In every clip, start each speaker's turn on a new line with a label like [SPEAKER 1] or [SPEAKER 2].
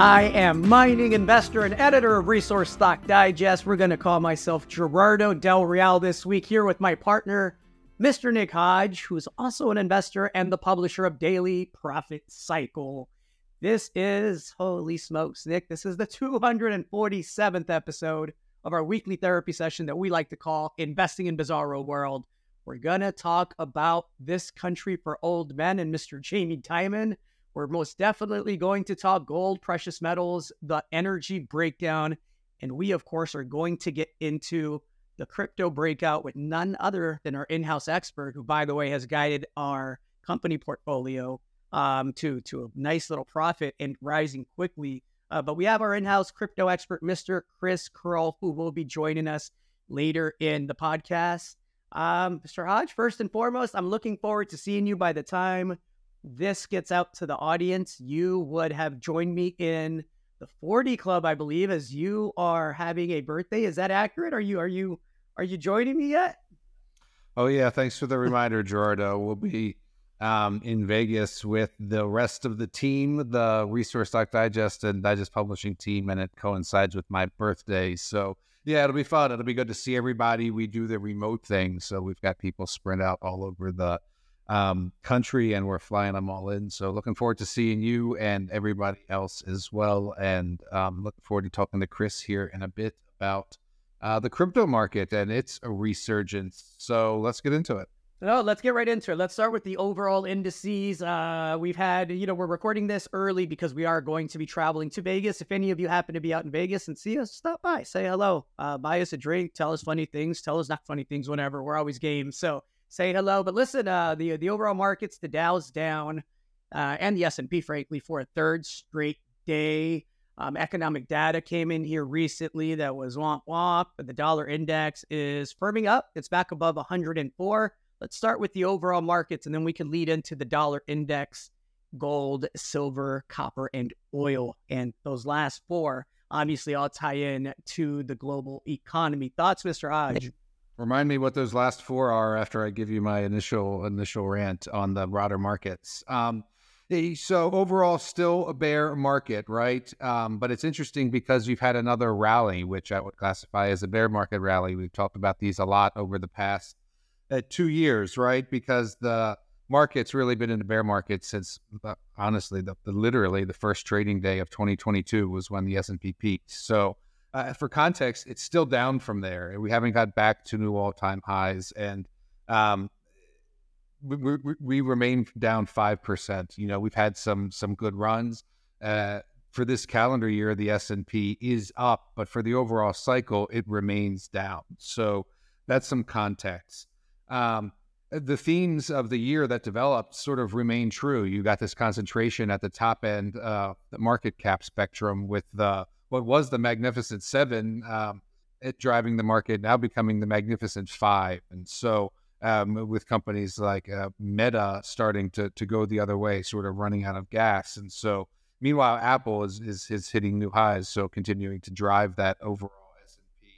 [SPEAKER 1] I am mining investor and editor of Resource Stock Digest. We're going to call myself Gerardo Del Real this week here with my partner, Mr. Nick Hodge, who's also an investor and the publisher of Daily Profit Cycle. This is, holy smokes, Nick, this is the 247th episode of our weekly therapy session that we like to call Investing in Bizarro World. We're going to talk about this country for old men and Mr. Jamie Dimon. We're most definitely going to talk gold, precious metals, the energy breakdown. And we, of course, are going to get into the crypto breakout with none other than our in house expert, who, by the way, has guided our company portfolio um, to, to a nice little profit and rising quickly. Uh, but we have our in house crypto expert, Mr. Chris Curl, who will be joining us later in the podcast. Um, Mr. Hodge, first and foremost, I'm looking forward to seeing you by the time this gets out to the audience. You would have joined me in the 40 club, I believe, as you are having a birthday. Is that accurate? Are you are you are you joining me yet?
[SPEAKER 2] Oh yeah, thanks for the reminder, Gerardo. We'll be um, in Vegas with the rest of the team, the Resource Stock Digest and Digest Publishing team, and it coincides with my birthday. So yeah, it'll be fun. It'll be good to see everybody. We do the remote thing, so we've got people spread out all over the um, country, and we're flying them all in. So looking forward to seeing you and everybody else as well, and um, looking forward to talking to Chris here in a bit about uh, the crypto market and its resurgence. So let's get into it.
[SPEAKER 1] No, let's get right into it. Let's start with the overall indices. Uh, we've had, you know, we're recording this early because we are going to be traveling to Vegas. If any of you happen to be out in Vegas and see us, stop by, say hello, uh, buy us a drink, tell us funny things, tell us not funny things, whatever. We're always game. So say hello. But listen, uh, the the overall markets, the Dow's down, uh, and the S and P, frankly, for a third straight day. Um, economic data came in here recently that was womp womp. The dollar index is firming up. It's back above 104. Let's start with the overall markets and then we can lead into the dollar index, gold, silver, copper, and oil. And those last four obviously all tie in to the global economy. Thoughts, Mr. Hodge?
[SPEAKER 2] Remind me what those last four are after I give you my initial initial rant on the broader markets. Um, so overall, still a bear market, right? Um, but it's interesting because you've had another rally, which I would classify as a bear market rally. We've talked about these a lot over the past uh, two years, right? Because the market's really been in the bear market since, uh, honestly, the, the, literally the first trading day of 2022 was when the S&P peaked. So, uh, for context, it's still down from there. We haven't got back to new all-time highs, and um, we, we, we, remain down five percent. You know, we've had some some good runs. Uh, for this calendar year, the S and P is up, but for the overall cycle, it remains down. So that's some context um, the themes of the year that developed sort of remain true. You got this concentration at the top end, uh, the market cap spectrum, with the what was the Magnificent Seven, um, it driving the market now becoming the Magnificent Five, and so um, with companies like uh, Meta starting to to go the other way, sort of running out of gas, and so meanwhile Apple is is, is hitting new highs, so continuing to drive that overall S and P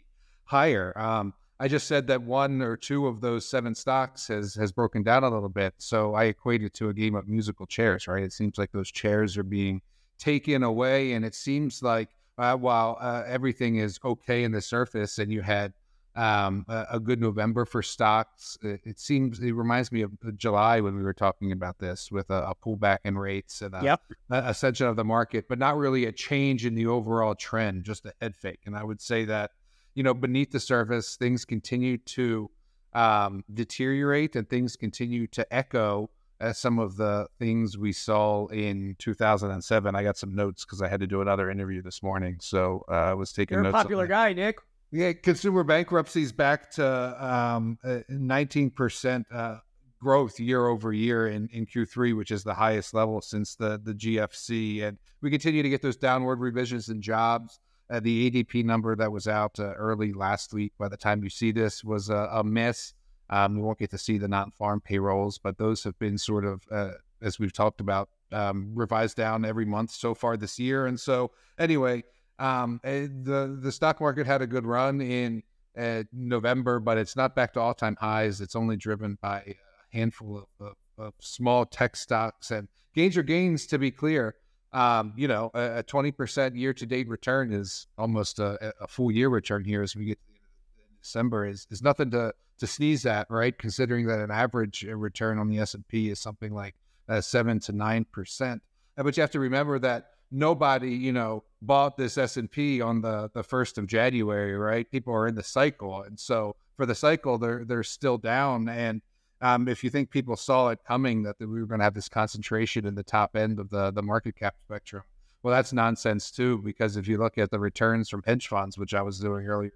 [SPEAKER 2] higher. Um, I just said that one or two of those seven stocks has has broken down a little bit. So I equate it to a game of musical chairs, right? It seems like those chairs are being taken away, and it seems like uh, while uh, everything is okay in the surface, and you had um, a, a, good November for stocks, it, it, seems it reminds me of July when we were talking about this with a, a pullback in rates and a,
[SPEAKER 1] yep.
[SPEAKER 2] ascension of the market, but not really a change in the overall trend, just a head fake. And I would say that you know, beneath the surface, things continue to um, deteriorate and things continue to echo some of the things we saw in 2007. I got some notes because I had to do another interview this morning, so uh, I was taking
[SPEAKER 1] You're
[SPEAKER 2] notes.
[SPEAKER 1] a popular guy, Nick.
[SPEAKER 2] Yeah, consumer bankruptcies back to um, 19% uh, growth year over year in, in Q3, which is the highest level since the the GFC, and we continue to get those downward revisions in jobs. Uh, the ADP number that was out uh, early last week, by the time you see this, was a, a miss. Um, we won't get to see the non-farm payrolls, but those have been sort of, uh, as we've talked about, um, revised down every month so far this year. And so, anyway, um, eh, the the stock market had a good run in uh, November, but it's not back to all-time highs. It's only driven by a handful of, of, of small tech stocks and gains are gains. To be clear, um, you know, a twenty percent year to date return is almost a, a, full year return here as we get December is is nothing to to sneeze at, right? Considering that an average return on the S and P is something like uh, seven to nine percent. But you have to remember that nobody, you know, bought this S and P on the the first of January, right? People are in the cycle, and so for the cycle, they're they're still down. And um, if you think people saw it coming that we were going to have this concentration in the top end of the the market cap spectrum, well, that's nonsense too. Because if you look at the returns from hedge funds, which I was doing earlier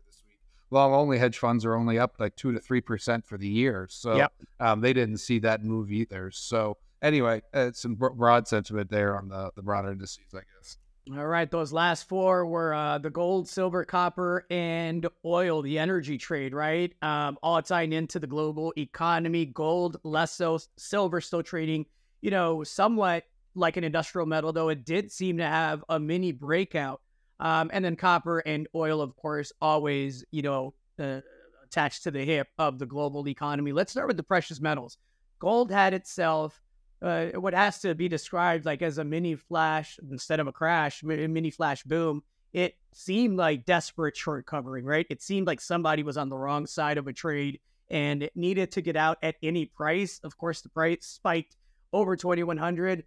[SPEAKER 2] long only hedge funds are only up like two to three percent for the year. So yep. um, they didn't see that move either. So anyway, uh, some broad sentiment there on the the broader indices, I guess.
[SPEAKER 1] All right, those last four were uh, the gold, silver, copper, and oil, the energy trade, right? Um, all tying into the global economy. Gold, less so. Silver still trading, you know, somewhat like an industrial metal, though it did seem to have a mini breakout. Um, and then copper and oil, of course, always, you know, uh, attached to the hip of the global economy. Let's start with the precious metals. Gold had itself uh, what has to be described like as a mini flash instead of a crash, mini flash boom. It seemed like desperate short covering, right? It seemed like somebody was on the wrong side of a trade and it needed to get out at any price. Of course, the price spiked over 2100.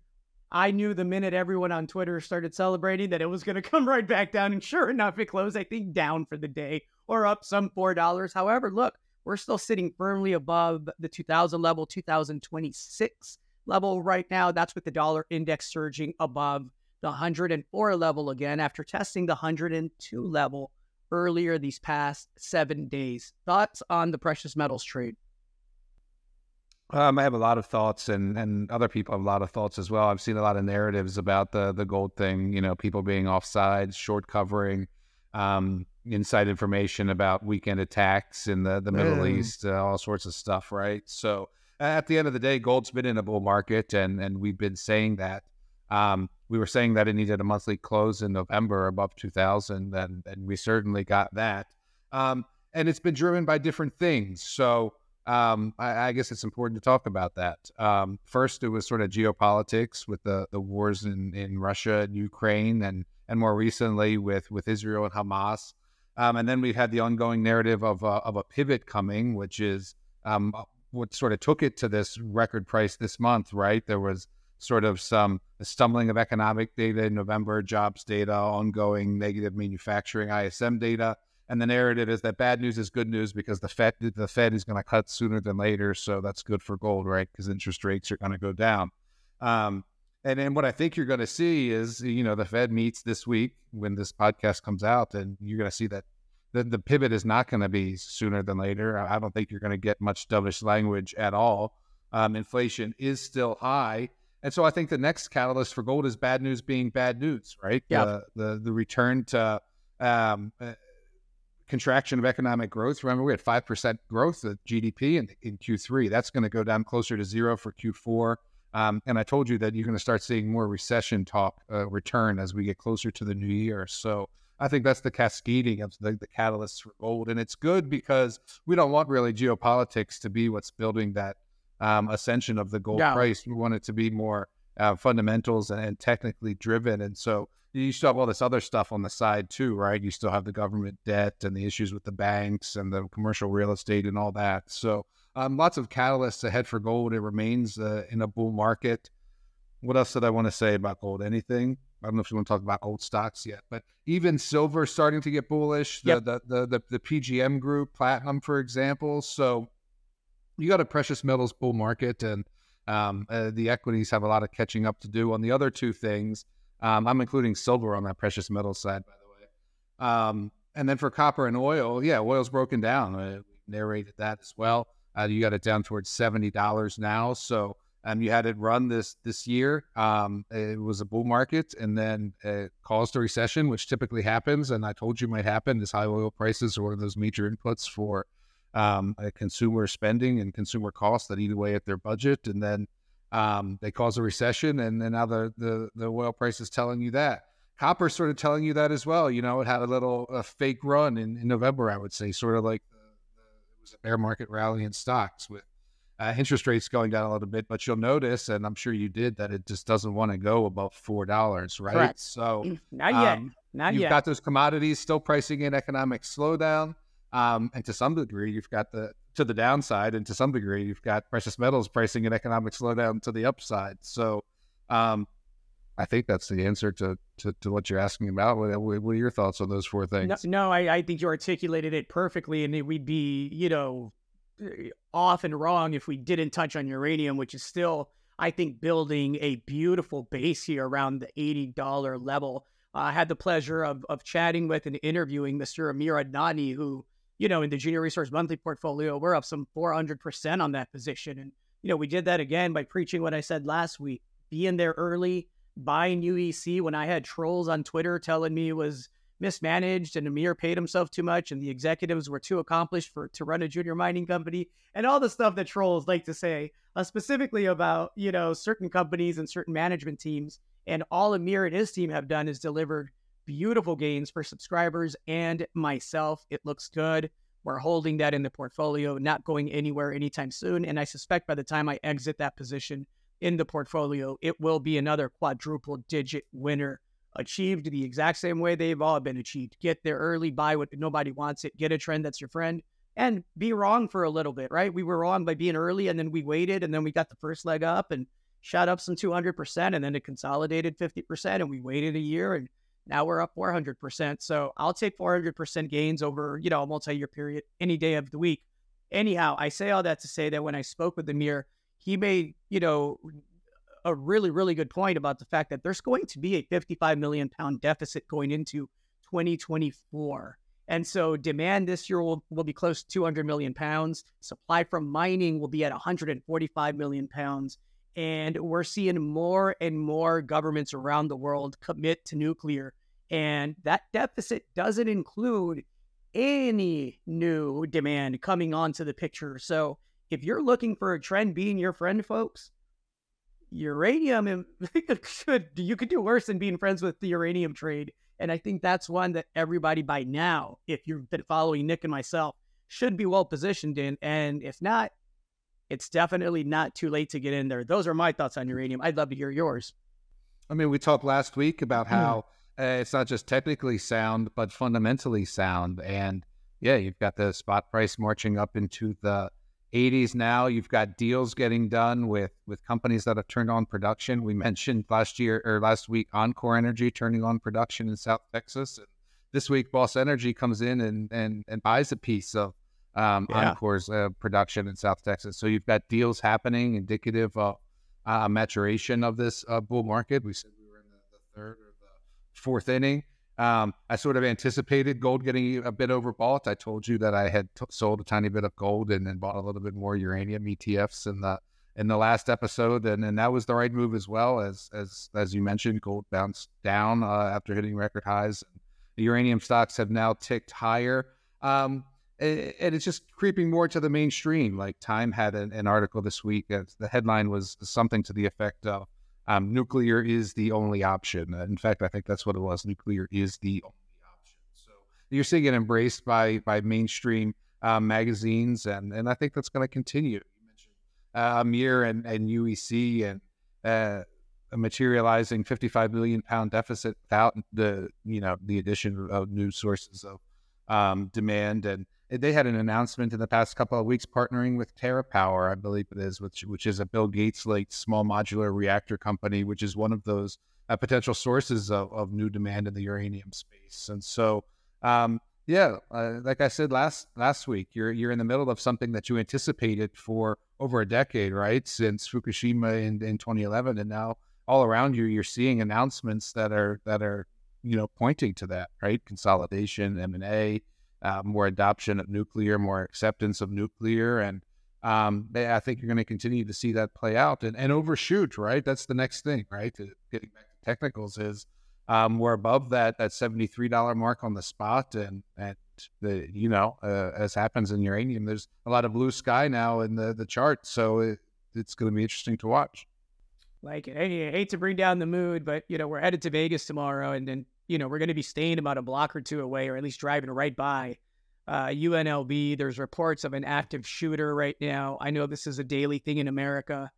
[SPEAKER 1] I knew the minute everyone on Twitter started celebrating that it was going to come right back down. And sure enough, it closed, I think, down for the day or up some $4. However, look, we're still sitting firmly above the 2000 level, 2026 level right now. That's with the dollar index surging above the 104 level again after testing the 102 level earlier these past seven days. Thoughts on the precious metals trade?
[SPEAKER 2] Um, I have a lot of thoughts, and and other people have a lot of thoughts as well. I've seen a lot of narratives about the the gold thing. You know, people being offside, short covering, um, inside information about weekend attacks in the the Middle mm. East, uh, all sorts of stuff. Right. So at the end of the day, gold's been in a bull market, and and we've been saying that. Um, we were saying that it needed a monthly close in November above 2000, and and we certainly got that. Um, and it's been driven by different things. So um, I, I, guess it's important to talk about that. Um, first, it was sort of geopolitics with the the wars in, in Russia and Ukraine, and and more recently with with Israel and Hamas. Um, and then we've had the ongoing narrative of a, of a pivot coming, which is um, what sort of took it to this record price this month, right? There was sort of some stumbling of economic data in November, jobs data, ongoing negative manufacturing ISM data. And the narrative is that bad news is good news because the Fed the Fed is going to cut sooner than later, so that's good for gold, right? Because interest rates are going to go down. Um, and then what I think you're going to see is, you know, the Fed meets this week when this podcast comes out, and you're going to see that the, the pivot is not going to be sooner than later. I don't think you're going to get much dovish language at all. Um, inflation is still high. And so I think the next catalyst for gold is bad news being bad news, right?
[SPEAKER 1] Yeah.
[SPEAKER 2] The, the, the return to um, uh, contraction of economic growth. Remember, we had 5% growth of GDP in, in Q3. That's going to go down closer to zero for Q4. Um, and I told you that you're going to start seeing more recession talk uh, return as we get closer to the new year. So I think that's the cascading of the, the catalysts for gold. And it's good because we don't want really geopolitics to be what's building that um, ascension of the gold yeah. price. We want it to be more uh, fundamentals and, and, technically driven. And so you still have all this other stuff on the side too, right? You still have the government debt and the issues with the banks and the commercial real estate and all that. So um, lots of catalysts ahead for gold. It remains uh, in a bull market. What else did I want to say about gold? Anything? I don't know if you want to talk about old stocks yet, but even silver starting to get bullish. The, yep. the, the, the, the PGM group, platinum, for example. So you got a precious metals bull market, and um, uh, the equities have a lot of catching up to do. On the other two things, um, I'm including silver on that precious metal side, by the way. Um, and then for copper and oil, yeah, oil's broken down. Uh, we narrated that as well. Uh, you got it down towards seventy dollars now. So um, you had it run this this year. Um, it was a bull market, and then it caused a recession, which typically happens. And I told you might happen. Is high oil prices are one of those major inputs for um, consumer spending and consumer costs that eat away at their budget, and then um, they cause a recession. And then now the, the the oil price is telling you that. Copper sort of telling you that as well. You know, it had a little a fake run in, in November, I would say, sort of like the, the, it was a bear market rally in stocks with uh, interest rates going down a little bit, but you'll notice, and I'm sure you did, that it just doesn't want to go above four dollars, right?
[SPEAKER 1] Correct.
[SPEAKER 2] So
[SPEAKER 1] Mm, Not yet.
[SPEAKER 2] um,
[SPEAKER 1] Not
[SPEAKER 2] you've
[SPEAKER 1] yet.
[SPEAKER 2] got those commodities still pricing in economic slowdown, um, and to some degree, you've got the to the downside, and to some degree, you've got precious metals pricing in economic slowdown to the upside. So, um, I think that's the answer to to, to what you're asking about. What, what are your thoughts on those four things?
[SPEAKER 1] no I, I think you articulated it perfectly, and it, we'd be, you know, eh, off and wrong if we didn't touch on uranium, which is still, I think, building a beautiful base here around the eighty dollar level. I had the pleasure of of chatting with and interviewing Mr. Amir Adnani, who, you know, in the Junior Resource Monthly portfolio, we're up some four hundred percent on that position, and you know, we did that again by preaching what I said last week: being there early, buying UEC when I had trolls on Twitter telling me it was mismanaged and Amir paid himself too much and the executives were too accomplished for to run a junior mining company and all the stuff that trolls like to say uh, specifically about you know certain companies and certain management teams. And all Amir and his team have done is delivered beautiful gains for subscribers and myself it looks good we're holding that in the portfolio not going anywhere anytime soon and I suspect by the time I exit that position in the portfolio it will be another quadruple digit winner achieved the exact same way they've all been achieved. Get there early, buy what nobody wants it, get a trend that's your friend, and be wrong for a little bit, right? We were wrong by being early and then we waited and then we got the first leg up and shot up some 200% and then it consolidated 50% and we waited a year and now we're up 400%. So I'll take 400% gains over, you know, a multi-year period any day of the week. Anyhow, I say all that to say that when I spoke with Amir, he made, you know, a really, really good point about the fact that there's going to be a 55 million pound deficit going into 2024. And so demand this year will, will be close to 200 million pounds. Supply from mining will be at 145 million pounds. And we're seeing more and more governments around the world commit to nuclear. And that deficit doesn't include any new demand coming onto the picture. So if you're looking for a trend being your friend, folks, uranium could you could do worse than being friends with the uranium trade. And I think that's one that everybody by now, if you've been following Nick and myself, should be well positioned in. And if not, it's definitely not too late to get in there. Those are my thoughts on uranium. I'd love to hear yours.
[SPEAKER 2] I mean, we talked last week about hmm. how uh, it's not just technically sound, but fundamentally sound. And yeah, you've got the spot price marching up into the 80s now. You've got deals getting done with with companies that have turned on production. We mentioned last year or last week Encore Energy turning on production in South Texas. And this week, Boss Energy comes in and and, and buys a piece of um,
[SPEAKER 1] Yeah.
[SPEAKER 2] Encore's uh, production in South Texas. So you've got deals happening, indicative of uh, maturation of this uh, bull market. We said we were in the, the third fourth inning. Um, I sort of anticipated gold getting a bit overbought. I told you that I had t- sold a tiny bit of gold and then bought a little bit more uranium ETFs in the in the last episode, and, and that was the right move as well. As as as you mentioned, gold bounced down uh, after hitting record highs. The uranium stocks have now ticked higher. Um, and and it's just creeping more to the mainstream. Like Time had an, an article this week. The headline was something to the effect of um, "Nuclear is the only option." In fact, I think that's what it was. Nuclear is the only option. So you're seeing it embraced by by mainstream uh, magazines, and and I think that's going to continue. You mentioned uh, Amir and and UEC and uh, materializing 55 million pound deficit without the you know the addition of new sources of um, demand and they had an announcement in the past couple of weeks partnering with TerraPower, I believe it is, which which is a Bill Gates like small modular reactor company, which is one of those uh, potential sources of, of new demand in the uranium space. And so, um, yeah, uh, like I said last last week, you're you're in the middle of something that you anticipated for over a decade, right? Since Fukushima in, in 2011, and now all around you, you're seeing announcements that are that are you know pointing to that, right? Consolidation, M and A uh, more adoption of nuclear, more acceptance of nuclear, and um, I think you're going to continue to see that play out and, and overshoot. Right, that's the next thing. Right, to, getting back to technicals is um, we're above that that seventy three dollar mark on the spot, and and the you know uh, as happens in uranium, there's a lot of blue sky now in the the chart, so it, it's going to be interesting to watch.
[SPEAKER 1] Like, I hate to bring down the mood, but you know, we're headed to Vegas tomorrow, and then you know we're going to be staying about a block or two away, or at least driving right by uh, UNLV. There's reports of an active shooter right now. I know this is a daily thing in America.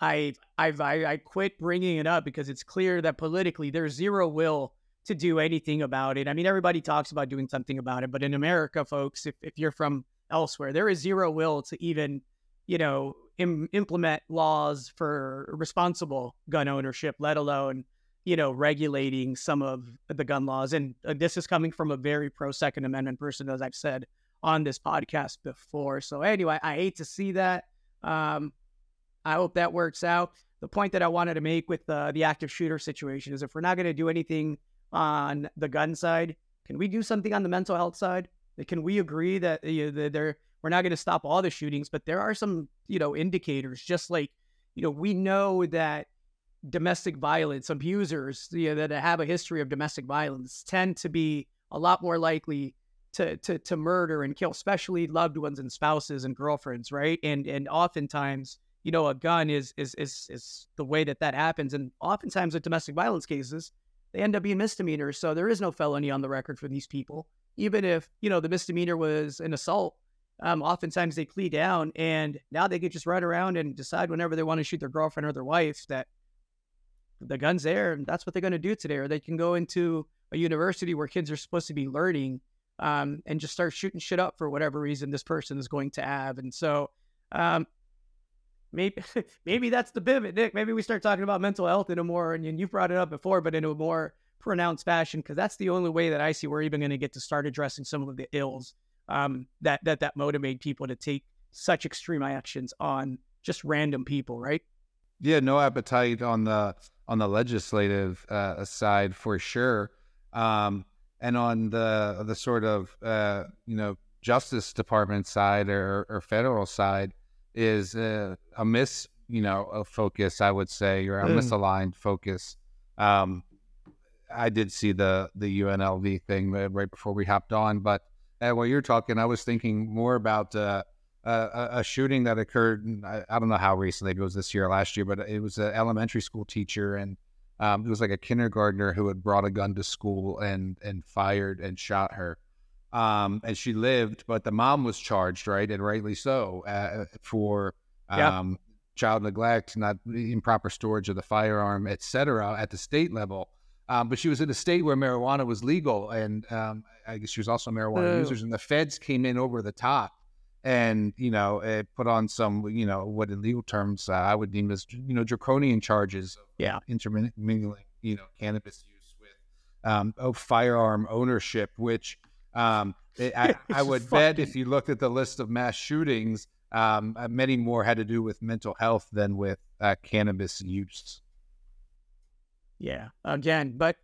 [SPEAKER 1] I I've I, I quit bringing it up because it's clear that politically there's zero will to do anything about it. I mean, everybody talks about doing something about it, but in America, folks, if, if you're from elsewhere, there is zero will to even, you know, Im- implement laws for responsible gun ownership, let alone, you know, regulating some of the gun laws. And uh, this is coming from a very pro Second Amendment person, as I've said on this podcast before. So anyway, I hate to see that. Um, I hope that works out. The point that I wanted to make with uh, the active shooter situation is if we're not going to do anything on the gun side, can we do something on the mental health side? Can we agree that you know, there we're not going to stop all the shootings, but there are some you know indicators, just like you know we know that domestic violence abusers you know, that have a history of domestic violence tend to be a lot more likely to, to to murder and kill, especially loved ones and spouses and girlfriends, right? And and oftentimes, you know, a gun is is is is the way that that happens. And oftentimes, with domestic violence cases, they end up being misdemeanors. So there is no felony on the record for these people. Even if, you know, the misdemeanor was an assault, um, oftentimes they plea down and now they can just run around and decide whenever they want to shoot their girlfriend or their wife that the gun's there and that's what they're going to do today. Or they can go into a university where kids are supposed to be learning um, and just start shooting shit up for whatever reason this person is going to have. And so, um, maybe maybe that's the pivot, Nick. Maybe we start talking about mental health in a more and you brought it up before, but in a more pronounced fashion because that's the only way that I see we're even going to get to start addressing some of the ills um, that that that motivate people to take such extreme actions on just random people, right?
[SPEAKER 2] Yeah, no appetite on the on the legislative uh, side for sure, um, and on the the sort of uh, you know Justice Department side or, or federal side is a, a miss, you know, a focus, I would say, or a mm. misaligned focus. Um, I did see the the UNLV thing right before we hopped on, but uh, while you're talking, I was thinking more about uh, a, a, shooting that occurred. I, I, don't know how recently it was this year or last year, but it was an elementary school teacher, and um, it was like a kindergartner who had brought a gun to school and and fired and shot her um, and she lived, but the mom was charged, right, and rightly so, uh, for um, yeah. child neglect, not improper storage of the firearm, etc. At the state level, um, but she was in a state where marijuana was legal, and um, I guess she was also a marijuana user. And the feds came in over the top, and you know, it put on some, you know, what in legal terms uh, I would deem as, you know, draconian charges.
[SPEAKER 1] yeah,
[SPEAKER 2] intermingling, you know, cannabis use with um, oh, firearm ownership, which um, I, I, would bet if you looked at the list of mass shootings, um, uh, many more had to do with mental health than with uh, cannabis use.
[SPEAKER 1] Yeah, again, but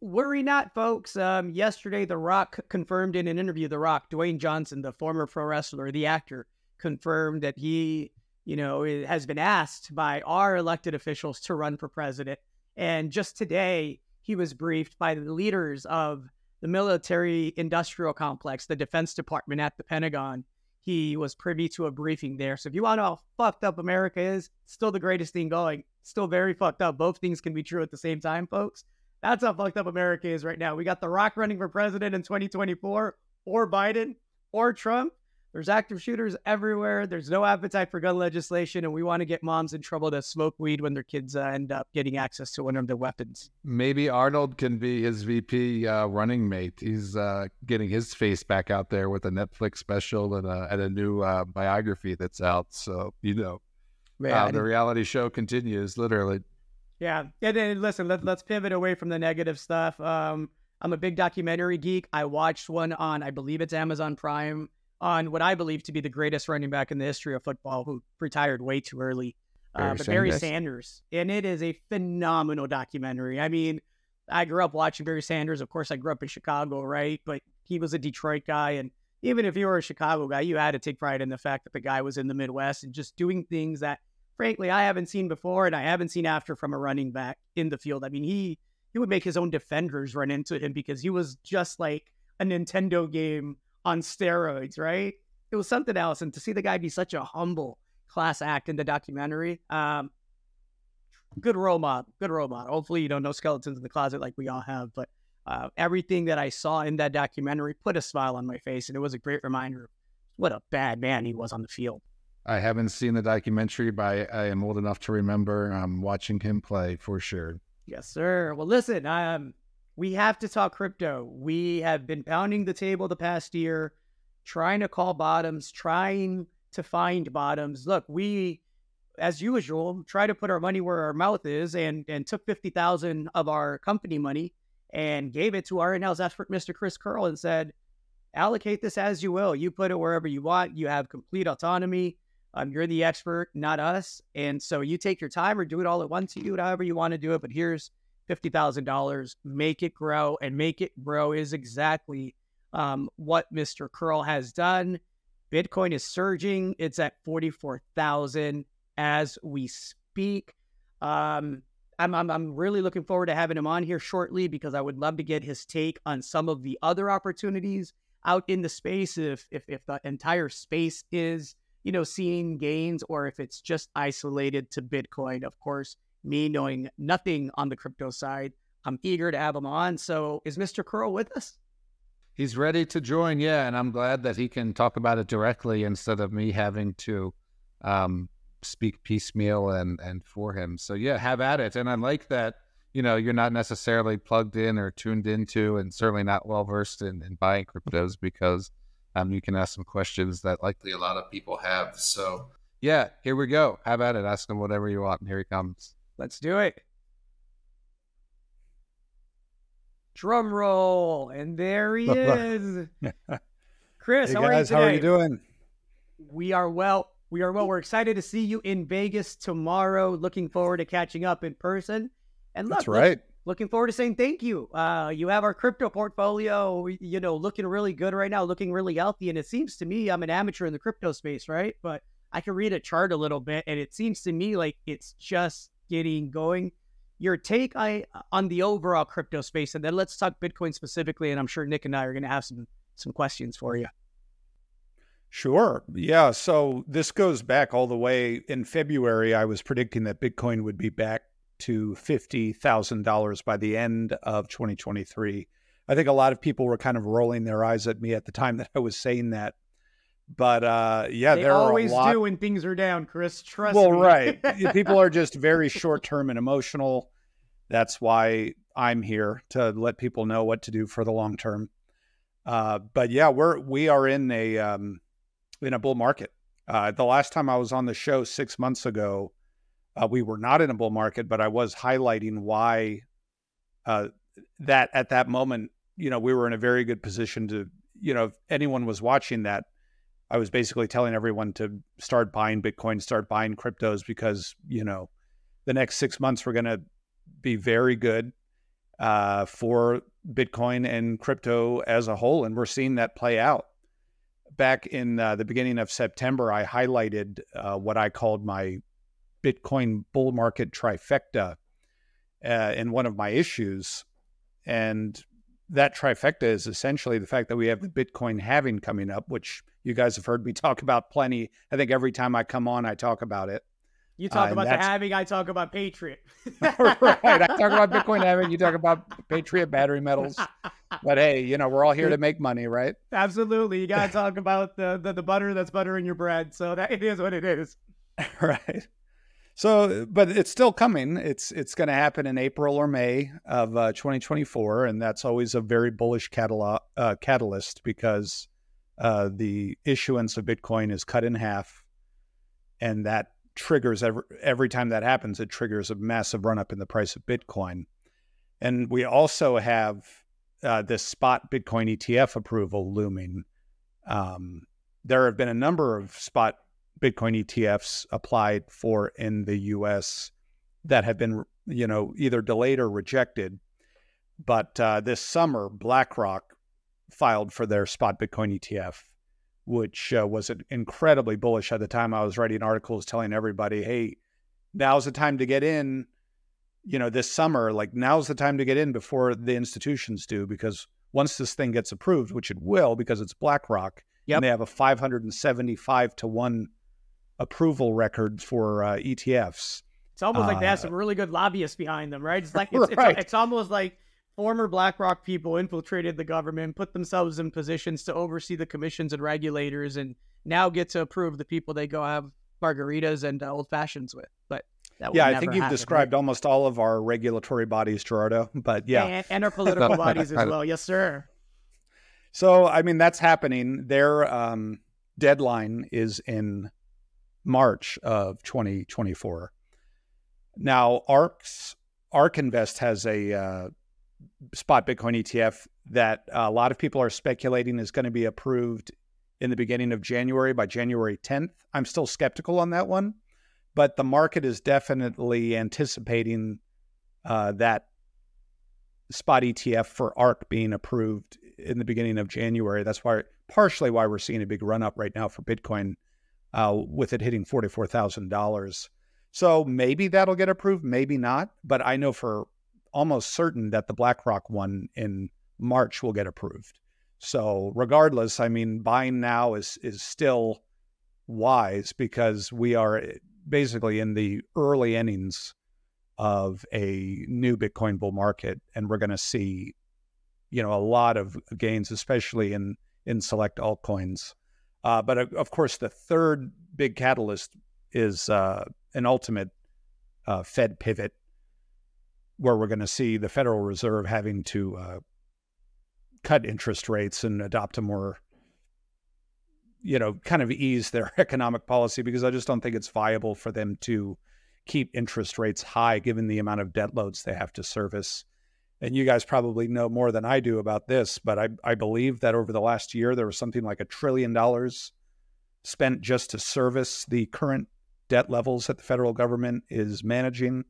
[SPEAKER 1] worry not, folks. Um, yesterday, The Rock confirmed in an interview, The Rock, Dwayne Johnson, the former pro wrestler, the actor, confirmed that he, you know, has been asked by our elected officials to run for president. And just today, he was briefed by the leaders of the military industrial complex, the Defense Department at the Pentagon. He was privy to a briefing there. So if you want to know how fucked up America is, still the greatest thing going. Still very fucked up. Both things can be true at the same time, folks. That's how fucked up America is right now. We got The Rock running for president in 2024, or Biden, or Trump. There's active shooters everywhere. There's no appetite for gun legislation, and we want to get moms in trouble to smoke weed when their kids uh, end up getting access to one of their weapons.
[SPEAKER 2] Maybe Arnold can be his VP uh, running mate. He's uh, getting his face back out there with a Netflix special and a, and a new uh, biography that's out. So, you know, Man, the reality show continues, literally.
[SPEAKER 1] Yeah. And then listen, let, let's pivot away from the negative stuff. Um, I'm a big documentary geek. I watched one on, I believe it's Amazon Prime on what I believe to be the greatest running back in the history of football, who retired way too early. Uh, but Sanders. Barry Sanders, and it is a phenomenal documentary. I mean, I grew up watching Barry Sanders. Of course, I grew up in Chicago, right? But he was a Detroit guy, and even if you were a Chicago guy, you had to take pride in the fact that the guy was in the Midwest and just doing things that, frankly, I haven't seen before, and I haven't seen after from a running back in the field. I mean, he he would make his own defenders run into him because he was just like a Nintendo game on steroids, right? It was something else. And to see the guy be such a humble class act in the documentary, um, good role model, good role model. Hopefully, you don't know skeletons in the closet like we all have, but uh, everything that I saw in that documentary put a smile on my face, and it was a great reminder of what a bad man he was on the field.
[SPEAKER 2] I haven't seen the documentary, but I, I am old enough to remember um, watching him play for sure.
[SPEAKER 1] Yes, sir. Well, listen, um, we have to talk crypto. We have been pounding the table the past year, trying to call bottoms, trying to find bottoms. Look, we, as usual, try to put our money where our mouth is, and and took fifty thousand of our company money and gave it to our in-house expert, Mr. Chris Curl, and said, allocate this as you will. You put it wherever you want. You have complete autonomy. Um, you're the expert, not us. And so you take your time or do it all at once. You do it however you want to do it. But here's $50,000. Make it grow and make it grow is exactly um, what Mr. Curl has done. Bitcoin is surging. It's at 44,000 as we speak. Um, I'm, I'm, I'm really looking forward to having him on here shortly because I would love to get his take on some of the other opportunities out in the space. If if if the entire space is you know seeing gains or if it's just isolated to Bitcoin. Of course, me knowing nothing on the crypto side, I'm eager to have him on. So is Mr. Curl with us?
[SPEAKER 2] He's ready to join, yeah, and I'm glad that he can talk about it directly instead of me having to um, speak piecemeal and and for him. So yeah, have at it. And I like that you know you're not necessarily plugged in or tuned into, and certainly not well versed in, in buying cryptos because um, you can ask some questions that likely a lot of people have. So yeah, here we go. Have at it. Ask him whatever you want. And here he comes.
[SPEAKER 1] Let's do it. Drum roll, and there he is. Chris,
[SPEAKER 3] hey
[SPEAKER 1] how
[SPEAKER 3] guys,
[SPEAKER 1] are you today?
[SPEAKER 3] how are you doing?
[SPEAKER 1] We are well. We are well. We're excited to see you in Vegas tomorrow. Looking forward to catching up in person. And look,
[SPEAKER 3] That's right.
[SPEAKER 1] Looking forward to saying thank you. Uh, you have our crypto portfolio, you know, looking really good right now, looking really healthy. And it seems to me, I'm an amateur in the crypto space, right? But I can read a chart a little bit, and it seems to me like it's just getting going. Your take I, on the overall crypto space, and then let's talk Bitcoin specifically. And I'm sure Nick and I are going to have some some questions for you.
[SPEAKER 3] Sure. Yeah. So this goes back all the way in February. I was predicting that Bitcoin would be back to $50,000 by the end of 2023. I think a lot of people were kind of rolling their eyes at me at the time that I was saying that. But uh, yeah,
[SPEAKER 1] they
[SPEAKER 3] there
[SPEAKER 1] always
[SPEAKER 3] lot.
[SPEAKER 1] do when things are down, Chris. Trust
[SPEAKER 3] well,
[SPEAKER 1] me.
[SPEAKER 3] Well, right. people are just very short term and emotional. That's why I'm here to let people know what to do for the long term. Uh, but yeah, we're we are in a um, in a bull market. Uh, the last time I was on the show six months ago, uh, we were not in a bull market, but I was highlighting why uh, that at that moment, you know, we were in a very good position to, you know, if anyone was watching that, I was basically telling everyone to start buying Bitcoin, start buying cryptos because, you know, the next six months we're going to be very good uh, for Bitcoin and crypto as a whole. And we're seeing that play out back in uh, the beginning of September, I highlighted uh, what I called my Bitcoin bull market trifecta uh, in one of my issues. And that trifecta is essentially the fact that we have the Bitcoin halving coming up, which you guys have heard me talk about plenty. I think every time I come on, I talk about it.
[SPEAKER 1] You talk
[SPEAKER 3] Uh,
[SPEAKER 1] about the halving, I talk about Patriot.
[SPEAKER 3] right. I talk about Bitcoin halving, you talk about Patriot battery metals. But hey, you know, we're all here to make money, right?
[SPEAKER 1] Absolutely. You got to talk about the, the, the butter that's buttering your bread. So that it is what it is.
[SPEAKER 3] right. So, but it's still coming. It's it's going to happen in April or May of uh, 2024, and that's always a very bullish catalog, uh, catalyst because uh, the issuance of Bitcoin is cut in half, and that triggers every every time that happens, it triggers a massive run up in the price of Bitcoin. And we also have uh, this spot Bitcoin ETF approval looming. Um, there have been a number of spot Bitcoin ETFs applied for in the US that have been, you know, either delayed or rejected. But uh, this summer, BlackRock filed for their spot Bitcoin ETF, which uh, was incredibly bullish at the time. I was writing articles telling everybody, hey, now's the time to get in. You know, this summer, like now's the time to get in before the institutions do, because once this thing gets approved, which it will, because it's BlackRock,
[SPEAKER 1] Yep.
[SPEAKER 3] and they have a 575 to 1 approval record for uh, ETFs.
[SPEAKER 1] It's almost like they have
[SPEAKER 3] Uh,
[SPEAKER 1] some really good lobbyists behind them, right? It's like it's,
[SPEAKER 3] Right.
[SPEAKER 1] it's, it's almost like former BlackRock people infiltrated the government, put themselves in positions to oversee the commissions and regulators, and now get to approve the people they go have margaritas and uh, old fashions with. But
[SPEAKER 3] yeah, I think you've happen, described right? almost all of our regulatory bodies, Gerardo. But yeah,
[SPEAKER 1] and, and our political bodies as well. Yes, sir.
[SPEAKER 3] So I mean, that's happening. Their um, deadline is in March of 2024. Now, ARK's ARK Invest has a uh, spot Bitcoin ETF that a lot of people are speculating is going to be approved in the beginning of January by January 10th. I'm still skeptical on that one, but the market is definitely anticipating uh, that spot ETF for ARK being approved in the beginning of January. That's why partially why we're seeing a big run up right now for Bitcoin, uh, with it hitting forty four thousand dollars. So maybe that'll get approved, maybe not. But I know for almost certain that the BlackRock one in March will get approved. So regardless, I mean, buying now is is still wise because we are basically in the early innings of a new Bitcoin bull market, and we're going to see, you know, a lot of gains, especially in in select altcoins. Uh, but of course, the third big catalyst is uh, an ultimate uh, Fed pivot where we're going to see the Federal Reserve having to uh, cut interest rates and adopt a more, you know, kind of ease their economic policy because I just don't think it's viable for them to keep interest rates high given the amount of debt loads they have to service. And you guys probably know more than I do about this, but I, I believe that over the last year, there was something like a trillion dollars spent just to service the current debt levels that the federal government is managing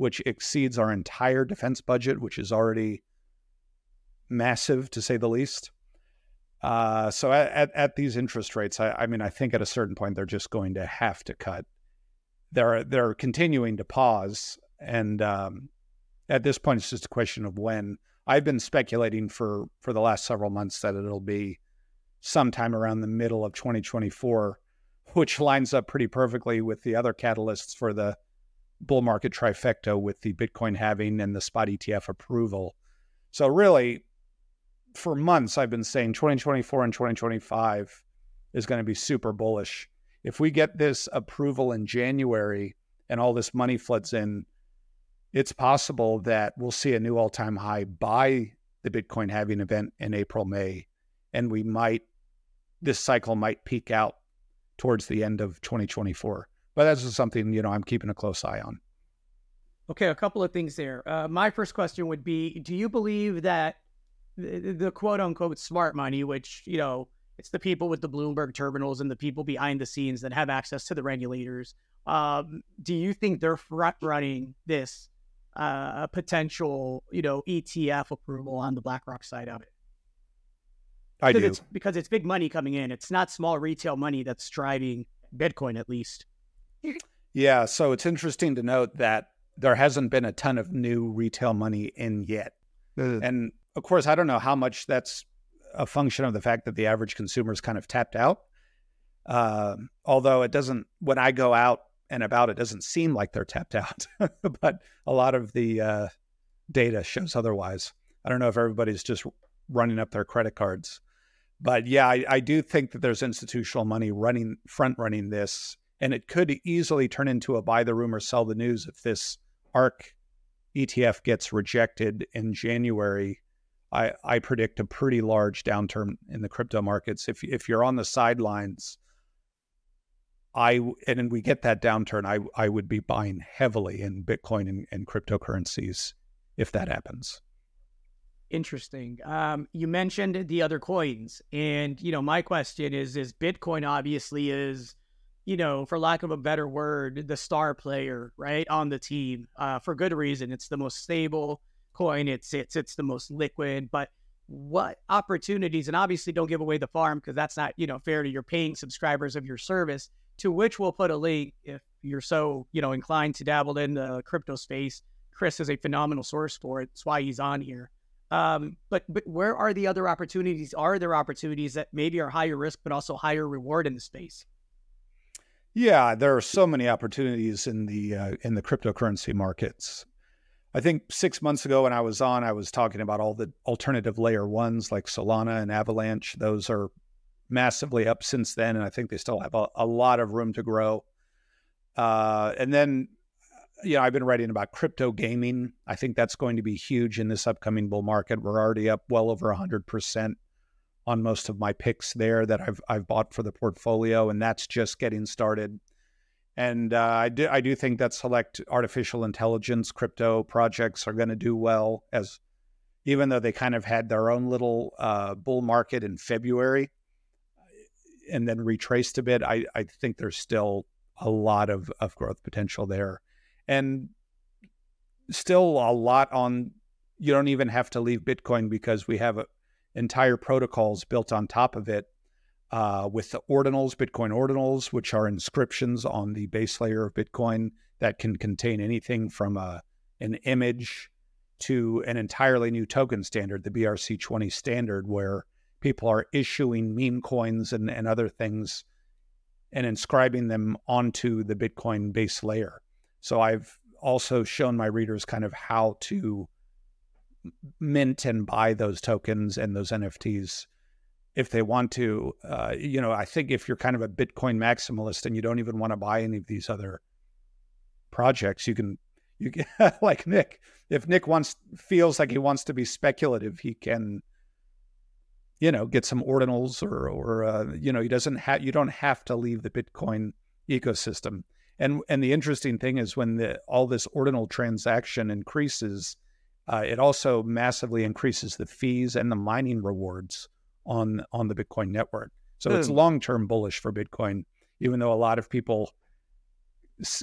[SPEAKER 3] which exceeds our entire defense budget, which is already massive to say the least. Uh, so at, at, these interest rates, I, I, mean, I think at a certain point they're just going to have to cut. They're they're continuing to pause, and um, at this point, it's just a question of when. I've been speculating for for the last several months that it'll be sometime around the middle of 2024, which lines up pretty perfectly with the other catalysts for the bull market trifecta with the Bitcoin halving and the spot ETF approval. So, really, for months, I've been saying 2024 and 2025 is going to be super bullish. If we get this approval in January and all this money floods in, it's possible that we'll see a new all time high by the Bitcoin halving event in April, May. And we might, this cycle might peak out towards the end of 2024. But that's just something you know I'm keeping a close eye on.
[SPEAKER 1] Okay, a couple of things there. Uh, my first question would be: Do you believe that the, the quote unquote smart money, which you know it's the people with the Bloomberg terminals and the people behind the scenes that have access to the regulators. Um, do you think they're front running this uh, potential, you know, ETF approval on the BlackRock side of it?
[SPEAKER 3] I
[SPEAKER 1] because
[SPEAKER 3] do
[SPEAKER 1] it's, because it's big money coming in. It's not small retail money that's driving Bitcoin, at least.
[SPEAKER 3] Yeah, so it's interesting to note that there hasn't been a ton of new retail money in yet. Uh, and of course, I don't know how much that's a function of the fact that the average consumer is kind of tapped out. Uh, although it doesn't, when I go out and about, it doesn't seem like they're tapped out. but a lot of the uh, data shows otherwise. I don't know if everybody's just running up their credit cards. But yeah, I, I do think that there's institutional money running front running this and it could easily turn into a buy the rumor, sell the news if this ARK ETF gets rejected in January. I, I predict a pretty large downturn in the crypto markets. If if you're on the sidelines, I and we get that downturn, I I would be buying heavily in Bitcoin and, and cryptocurrencies if that happens.
[SPEAKER 1] Interesting. Um, you mentioned the other coins, and you know my question is: is Bitcoin obviously is you know, for lack of a better word, the star player, right, on the team, uh, for good reason. It's the most stable coin. It's it's it's the most liquid. But what opportunities? And obviously, don't give away the farm because that's not you know fair to your paying subscribers of your service. To which we'll put a link if you're so you know inclined to dabble in the crypto space. Chris is a phenomenal source for it. That's why he's on here. Um, but but where are the other opportunities? Are there opportunities that maybe are higher risk but also higher reward in the space?
[SPEAKER 3] Yeah, there are so many opportunities in the uh, in the cryptocurrency markets. I think six months ago when I was on, I was talking about all the alternative layer ones like Solana and Avalanche. Those are massively up since then, and I think they still have a, a lot of room to grow. Uh, and then, you know, I've been writing about crypto gaming. I think that's going to be huge in this upcoming bull market. We're already up well over hundred percent on most of my picks there that I've I've bought for the portfolio, and that's just getting started. And uh, I do I do think that select artificial intelligence crypto projects are going to do well as even though they kind of had their own little uh, bull market in February and then retraced a bit, I, I think there's still a lot of, of growth potential there. And still a lot on, you don't even have to leave Bitcoin because we have a, entire protocols built on top of it uh, with the ordinals, Bitcoin ordinals, which are inscriptions on the base layer of Bitcoin that can contain anything from a, uh, an image to an entirely new token standard, the BRC20 standard, where people are issuing meme coins and, and other things and inscribing them onto the Bitcoin base layer. So I've also shown my readers kind of how to mint and buy those tokens and those NFTs if they want to. Uh, you know, I think if you're kind of a Bitcoin maximalist and you don't even want to buy any of these other projects, you can you can like Nick. If Nick wants feels like he wants to be speculative, he can you know get some ordinals or or uh, you know he doesn't have you don't have to leave the Bitcoin ecosystem. And and the interesting thing is when the all this ordinal transaction increases, uh, it also massively increases the fees and the mining rewards on on the Bitcoin network. So mm. it's hmm. long term bullish for Bitcoin, even though a lot of people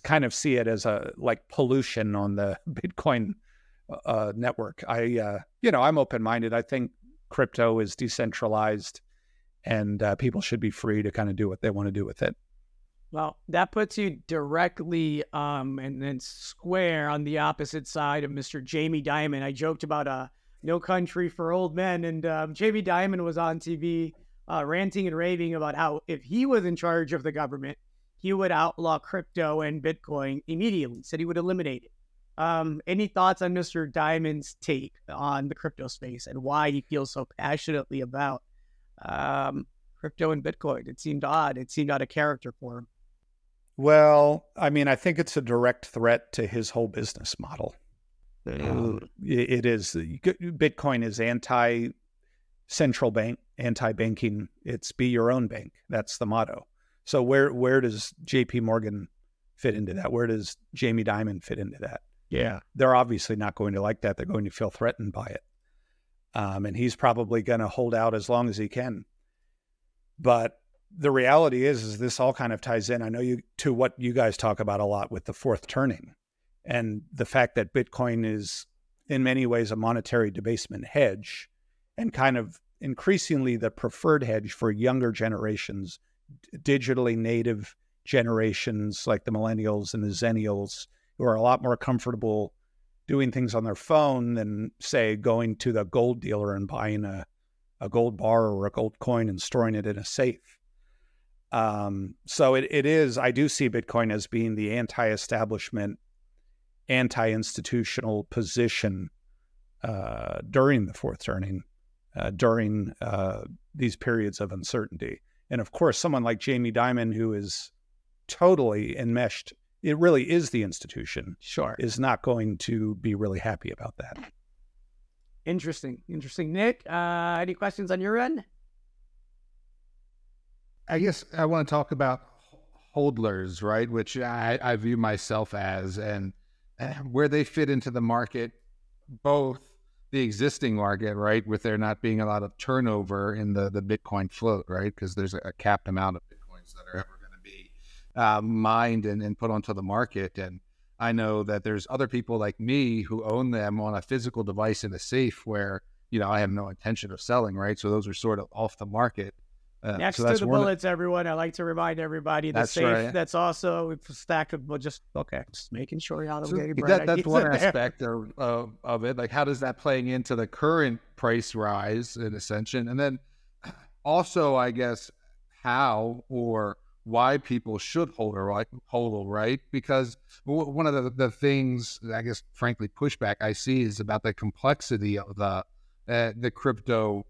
[SPEAKER 3] kind of see it as a like pollution on the Bitcoin uh, network. I uh, you know I'm open minded. I think crypto is decentralized, and uh, people should be free to kind of do what they want to do with it.
[SPEAKER 1] Well, that puts you directly um, and then square on the opposite side of Mr. Jamie Dimon. I joked about uh, no Country for Old Men. And um, Jamie Dimon was on TV uh, ranting and raving about how if he was in charge of the government, he would outlaw crypto and Bitcoin immediately, said he would eliminate it. Um, any thoughts on Mr. Dimon's take on the crypto space and why he feels so passionately about um, crypto and Bitcoin? It seemed odd. It seemed out of character for him.
[SPEAKER 3] Well, I mean, I think it's a direct threat to his whole business model. Um, it is Bitcoin is anti central bank, anti banking. It's be your own bank. That's the motto. So where where does J.P. Morgan fit into that? Where does Jamie Dimon fit into that?
[SPEAKER 1] Yeah,
[SPEAKER 3] they're obviously not going to like that. They're going to feel threatened by it, um, and he's probably going to hold out as long as he can. But the reality is, is this all kind of ties in. I know you to what you guys talk about a lot with the fourth turning and the fact that Bitcoin is in many ways a monetary debasement hedge and kind of increasingly the preferred hedge for younger generations, digitally native generations like the millennials and the zennials who are a lot more comfortable doing things on their phone than say going to the gold dealer and buying a, a gold bar or a gold coin and storing it in a safe. Um, so it, it is, I do see Bitcoin as being the anti-establishment anti institutional position uh, during the fourth turning, uh, during uh, these periods of uncertainty. And of course, someone like Jamie Dimon, who is totally enmeshed, it really is the institution,
[SPEAKER 1] sure,
[SPEAKER 3] is not going to be really happy about that.
[SPEAKER 1] Interesting. Interesting. Nick, uh, any questions on your end?
[SPEAKER 2] I guess I want to talk about hodlers, right? Which I, I view myself as, and where they fit into the market, both the existing market, right, with there not being a lot of turnover in the, the Bitcoin float, right, because there's a capped amount of Bitcoins that are ever going to be uh, mined and, and put onto the market. And I know that there's other people like me who own them on a physical device in a safe where, you know, I have no intention of selling, right? So those are sort of off the market.
[SPEAKER 1] Uh, Next so to the bullets, of, everyone. I like to remind everybody the safe right. that's also stacked with just okay, just making sure y'all don't so get
[SPEAKER 2] that, That's one aspect of, of, of it. Like, how does that playing into the current price rise in Ascension, and then also, I guess, how or why people should hold a right, hold right because one of the, the things I guess frankly pushback I see is about the complexity of the uh, the crypto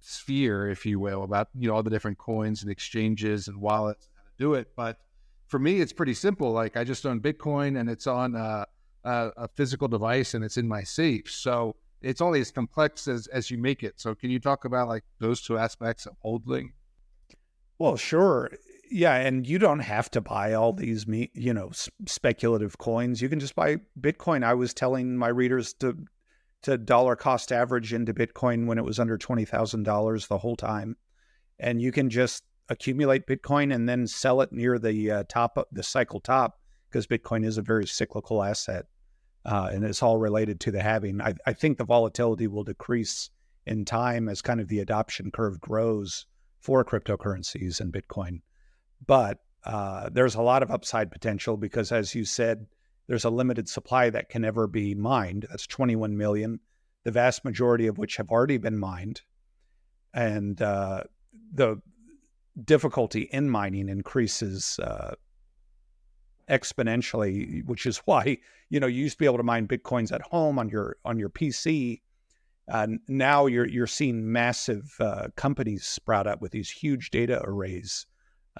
[SPEAKER 2] sphere, if you will, about you know all the different coins and exchanges and wallets and how to do it. But for me, it's pretty simple. Like I just own Bitcoin and it's on a, a, a physical device and it's in my safe. So it's only as complex as as you make it. So can you talk about like those two aspects of holding?
[SPEAKER 3] Well, sure. Yeah, and you don't have to buy all these, you know, speculative coins. You can just buy Bitcoin. I was telling my readers to to dollar cost average into Bitcoin when it was under twenty thousand dollars the whole time, and you can just accumulate Bitcoin and then sell it near the uh, top, the cycle top, because Bitcoin is a very cyclical asset, uh, and it's all related to the halving. I, I think the volatility will decrease in time as kind of the adoption curve grows for cryptocurrencies and Bitcoin. But uh, there's a lot of upside potential because, as you said, there's a limited supply that can ever be mined. That's 21 million, the vast majority of which have already been mined. And uh, the difficulty in mining increases uh, exponentially, which is why you know you used to be able to mine bitcoins at home on your on your PC. Uh, now you're you're seeing massive uh, companies sprout up with these huge data arrays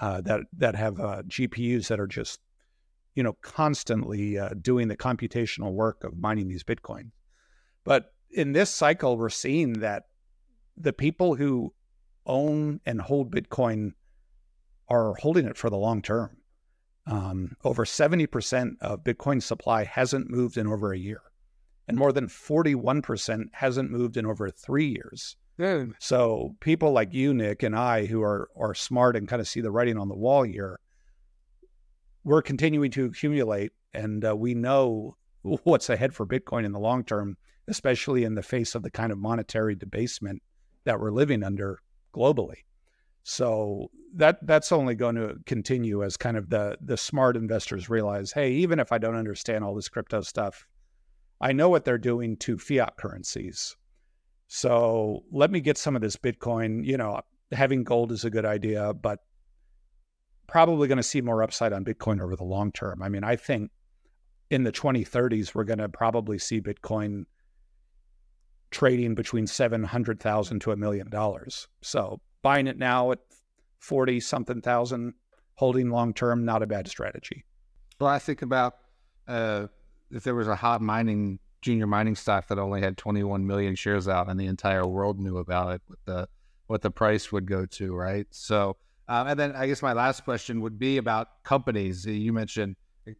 [SPEAKER 3] uh, that that have uh, GPUs that are just you know constantly uh, doing the computational work of mining these Bitcoin. But in this cycle, we're seeing that the people who own and hold Bitcoin are holding it for the long term. Um, over 70% of Bitcoin supply hasn't moved in over a year, and more than 41% hasn't moved in over three years. So people like you, Nick, and I, who are are smart and kind of see the writing on the wall here, we're continuing to accumulate, and uh, we know what's ahead for Bitcoin in the long term, especially in the face of the kind of monetary debasement that we're living under globally. So that that's only going to continue as kind of the the smart investors realize, hey, even if I don't understand all this crypto stuff, I know what they're doing to fiat currencies. So let me get some of this Bitcoin. You know, having gold is a good idea, but probably going to see more upside on Bitcoin over the long term. I mean, I think in the 2030s, we're going to probably see Bitcoin trading between 700,000 to a million dollars. So buying it now at 40 something thousand, holding long term, not a bad strategy.
[SPEAKER 2] Well, I think about uh, if there was a hot mining junior mining stock that only had 21 million shares out and the entire world knew about it, what the what the price would go to, right? So, um, and then I guess my last question would be about companies. You mentioned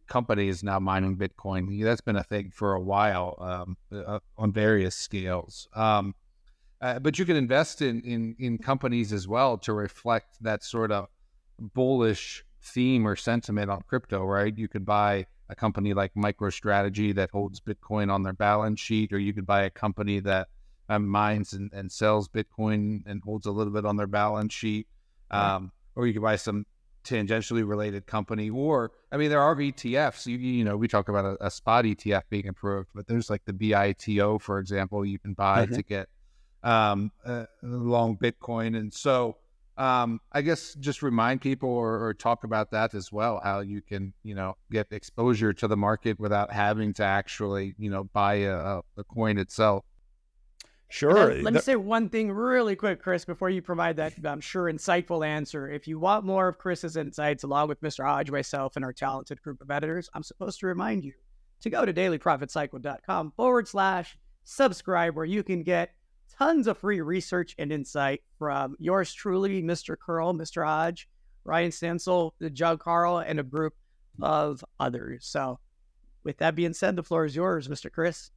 [SPEAKER 2] companies now mining Bitcoin. That's been a thing for a while um, uh, on various scales. Um, uh, but you can invest in, in in companies as well to reflect that sort of bullish theme or sentiment on crypto, right? You could buy a company like MicroStrategy that holds Bitcoin on their balance sheet, or you could buy a company that um, mines and, and, sells Bitcoin and holds a little bit on their balance sheet. Um, or you could buy some tangentially related company. Or, I mean, there are ETFs. You, you know, we talk about a, a, spot ETF being approved, but there's like the BITO, for example, you can buy mm-hmm. to get um, uh, long Bitcoin. And so, um, I guess just remind people or, or, talk about that as well, how you can, you know, get exposure to the market without having to actually, you know, buy a, a coin itself.
[SPEAKER 3] Sure.
[SPEAKER 1] let me say one thing really quick, Chris, before you provide that, I'm sure, insightful answer. If you want more of Chris's insights, along with Mr. Hodge, myself, and our talented group of editors, I'm supposed to remind you to go to dailyprofitcycle.com forward slash subscribe, where you can get tons of free research and insight from yours truly, Mr. Curl, Mr. Hodge, Ryan Stansel, the Jug Carl, and a group of others. So, with that being said, the floor is yours, Mr. Chris.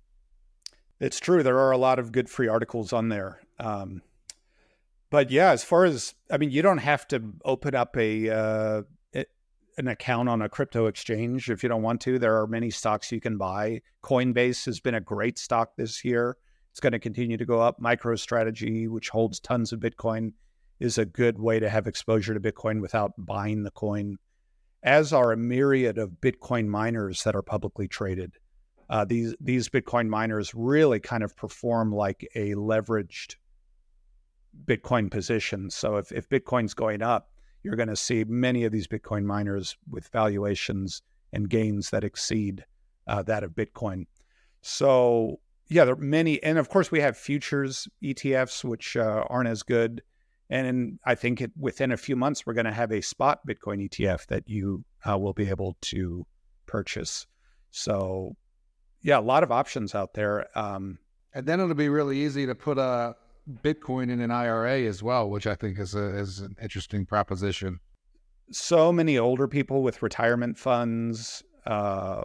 [SPEAKER 3] It's true. There are a lot of good free articles on there. Um, but yeah, as far as I mean, you don't have to open up a uh, an account on a crypto exchange if you don't want to. There are many stocks you can buy. Coinbase has been a great stock this year. It's going to continue to go up. MicroStrategy, which holds tons of Bitcoin, is a good way to have exposure to Bitcoin without buying the coin, as are a myriad of Bitcoin miners that are publicly traded uh, these these Bitcoin miners really kind of perform like a leveraged Bitcoin position. So if, if Bitcoin's going up, you're going to see many of these Bitcoin miners with valuations and gains that exceed uh, that of Bitcoin. So, yeah, there are many. And of course, we have futures ETFs, which uh, aren't as good. And I think it, within a few months, we're going to have a spot Bitcoin ETF that you uh, will be able to purchase. So, yeah, a lot of options out there. Um,
[SPEAKER 2] and then it'll be really easy to put a Bitcoin in an IRA as well, which I think is a, is an interesting proposition.
[SPEAKER 3] So many older people with retirement funds uh,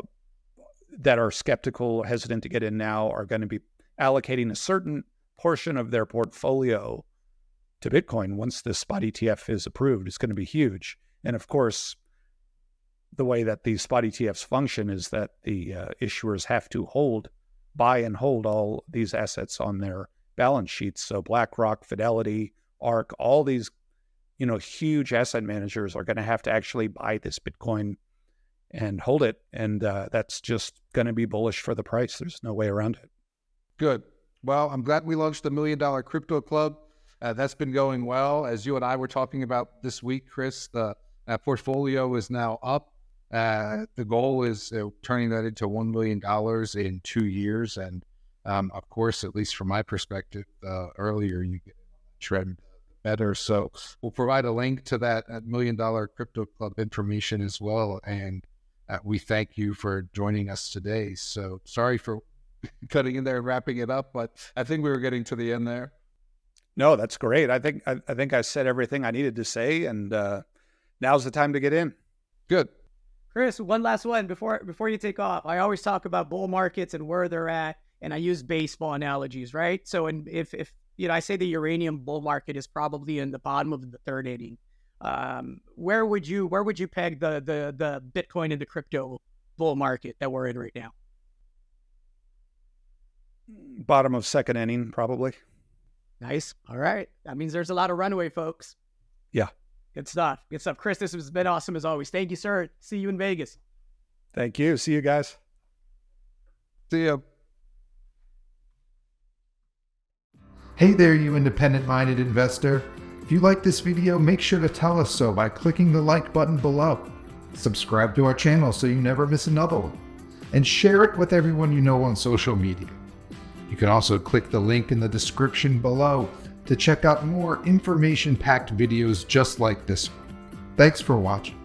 [SPEAKER 3] that are skeptical, hesitant to get in now, are going to be allocating a certain portion of their portfolio to Bitcoin once the spot ETF is approved. It's going to be huge. And of course, the way that these spot ETFs function is that the uh, issuers have to hold, buy and hold all these assets on their balance sheets. So BlackRock, Fidelity, ARK, all these, you know, huge asset managers are going to have to actually buy this Bitcoin and hold it, and uh, that's just going to be bullish for the price. There's no way around it.
[SPEAKER 2] Good. Well, I'm glad we launched the Million Dollar Crypto Club. Uh, that's been going well. As you and I were talking about this week, Chris, the uh, portfolio is now up uh, the goal is turning that into $1 million in two years. And um, of course, at least from my perspective, earlier you get trend better. So we'll provide a link to that million dollar crypto club information as well. And uh, we thank you for joining us today. So sorry for cutting in there and wrapping it up, but I think we were getting to the end there.
[SPEAKER 3] No, that's great. I think I, I think I said everything I needed to say, and uh, now's the time to get in.
[SPEAKER 2] Good.
[SPEAKER 1] Chris, one last one before before you take off. I always talk about bull markets and where they're at, and I use baseball analogies, right? So, and if if you know, I say the uranium bull market is probably in the bottom of the third inning. Um, where would you where would you peg the the the Bitcoin and the crypto bull market that we're in right now?
[SPEAKER 3] Bottom of second inning, probably.
[SPEAKER 1] Nice. All right. That means there's a lot of runway, folks.
[SPEAKER 3] Yeah.
[SPEAKER 1] Good stuff. Good stuff. Chris, this has been awesome as always. Thank you, sir. See you in Vegas.
[SPEAKER 3] Thank you. See you guys.
[SPEAKER 2] See you.
[SPEAKER 4] Hey there, you independent minded investor. If you like this video, make sure to tell us so by clicking the like button below. Subscribe to our channel so you never miss another one. And share it with everyone you know on social media. You can also click the link in the description below to check out more information packed videos just like this one. Thanks for watching.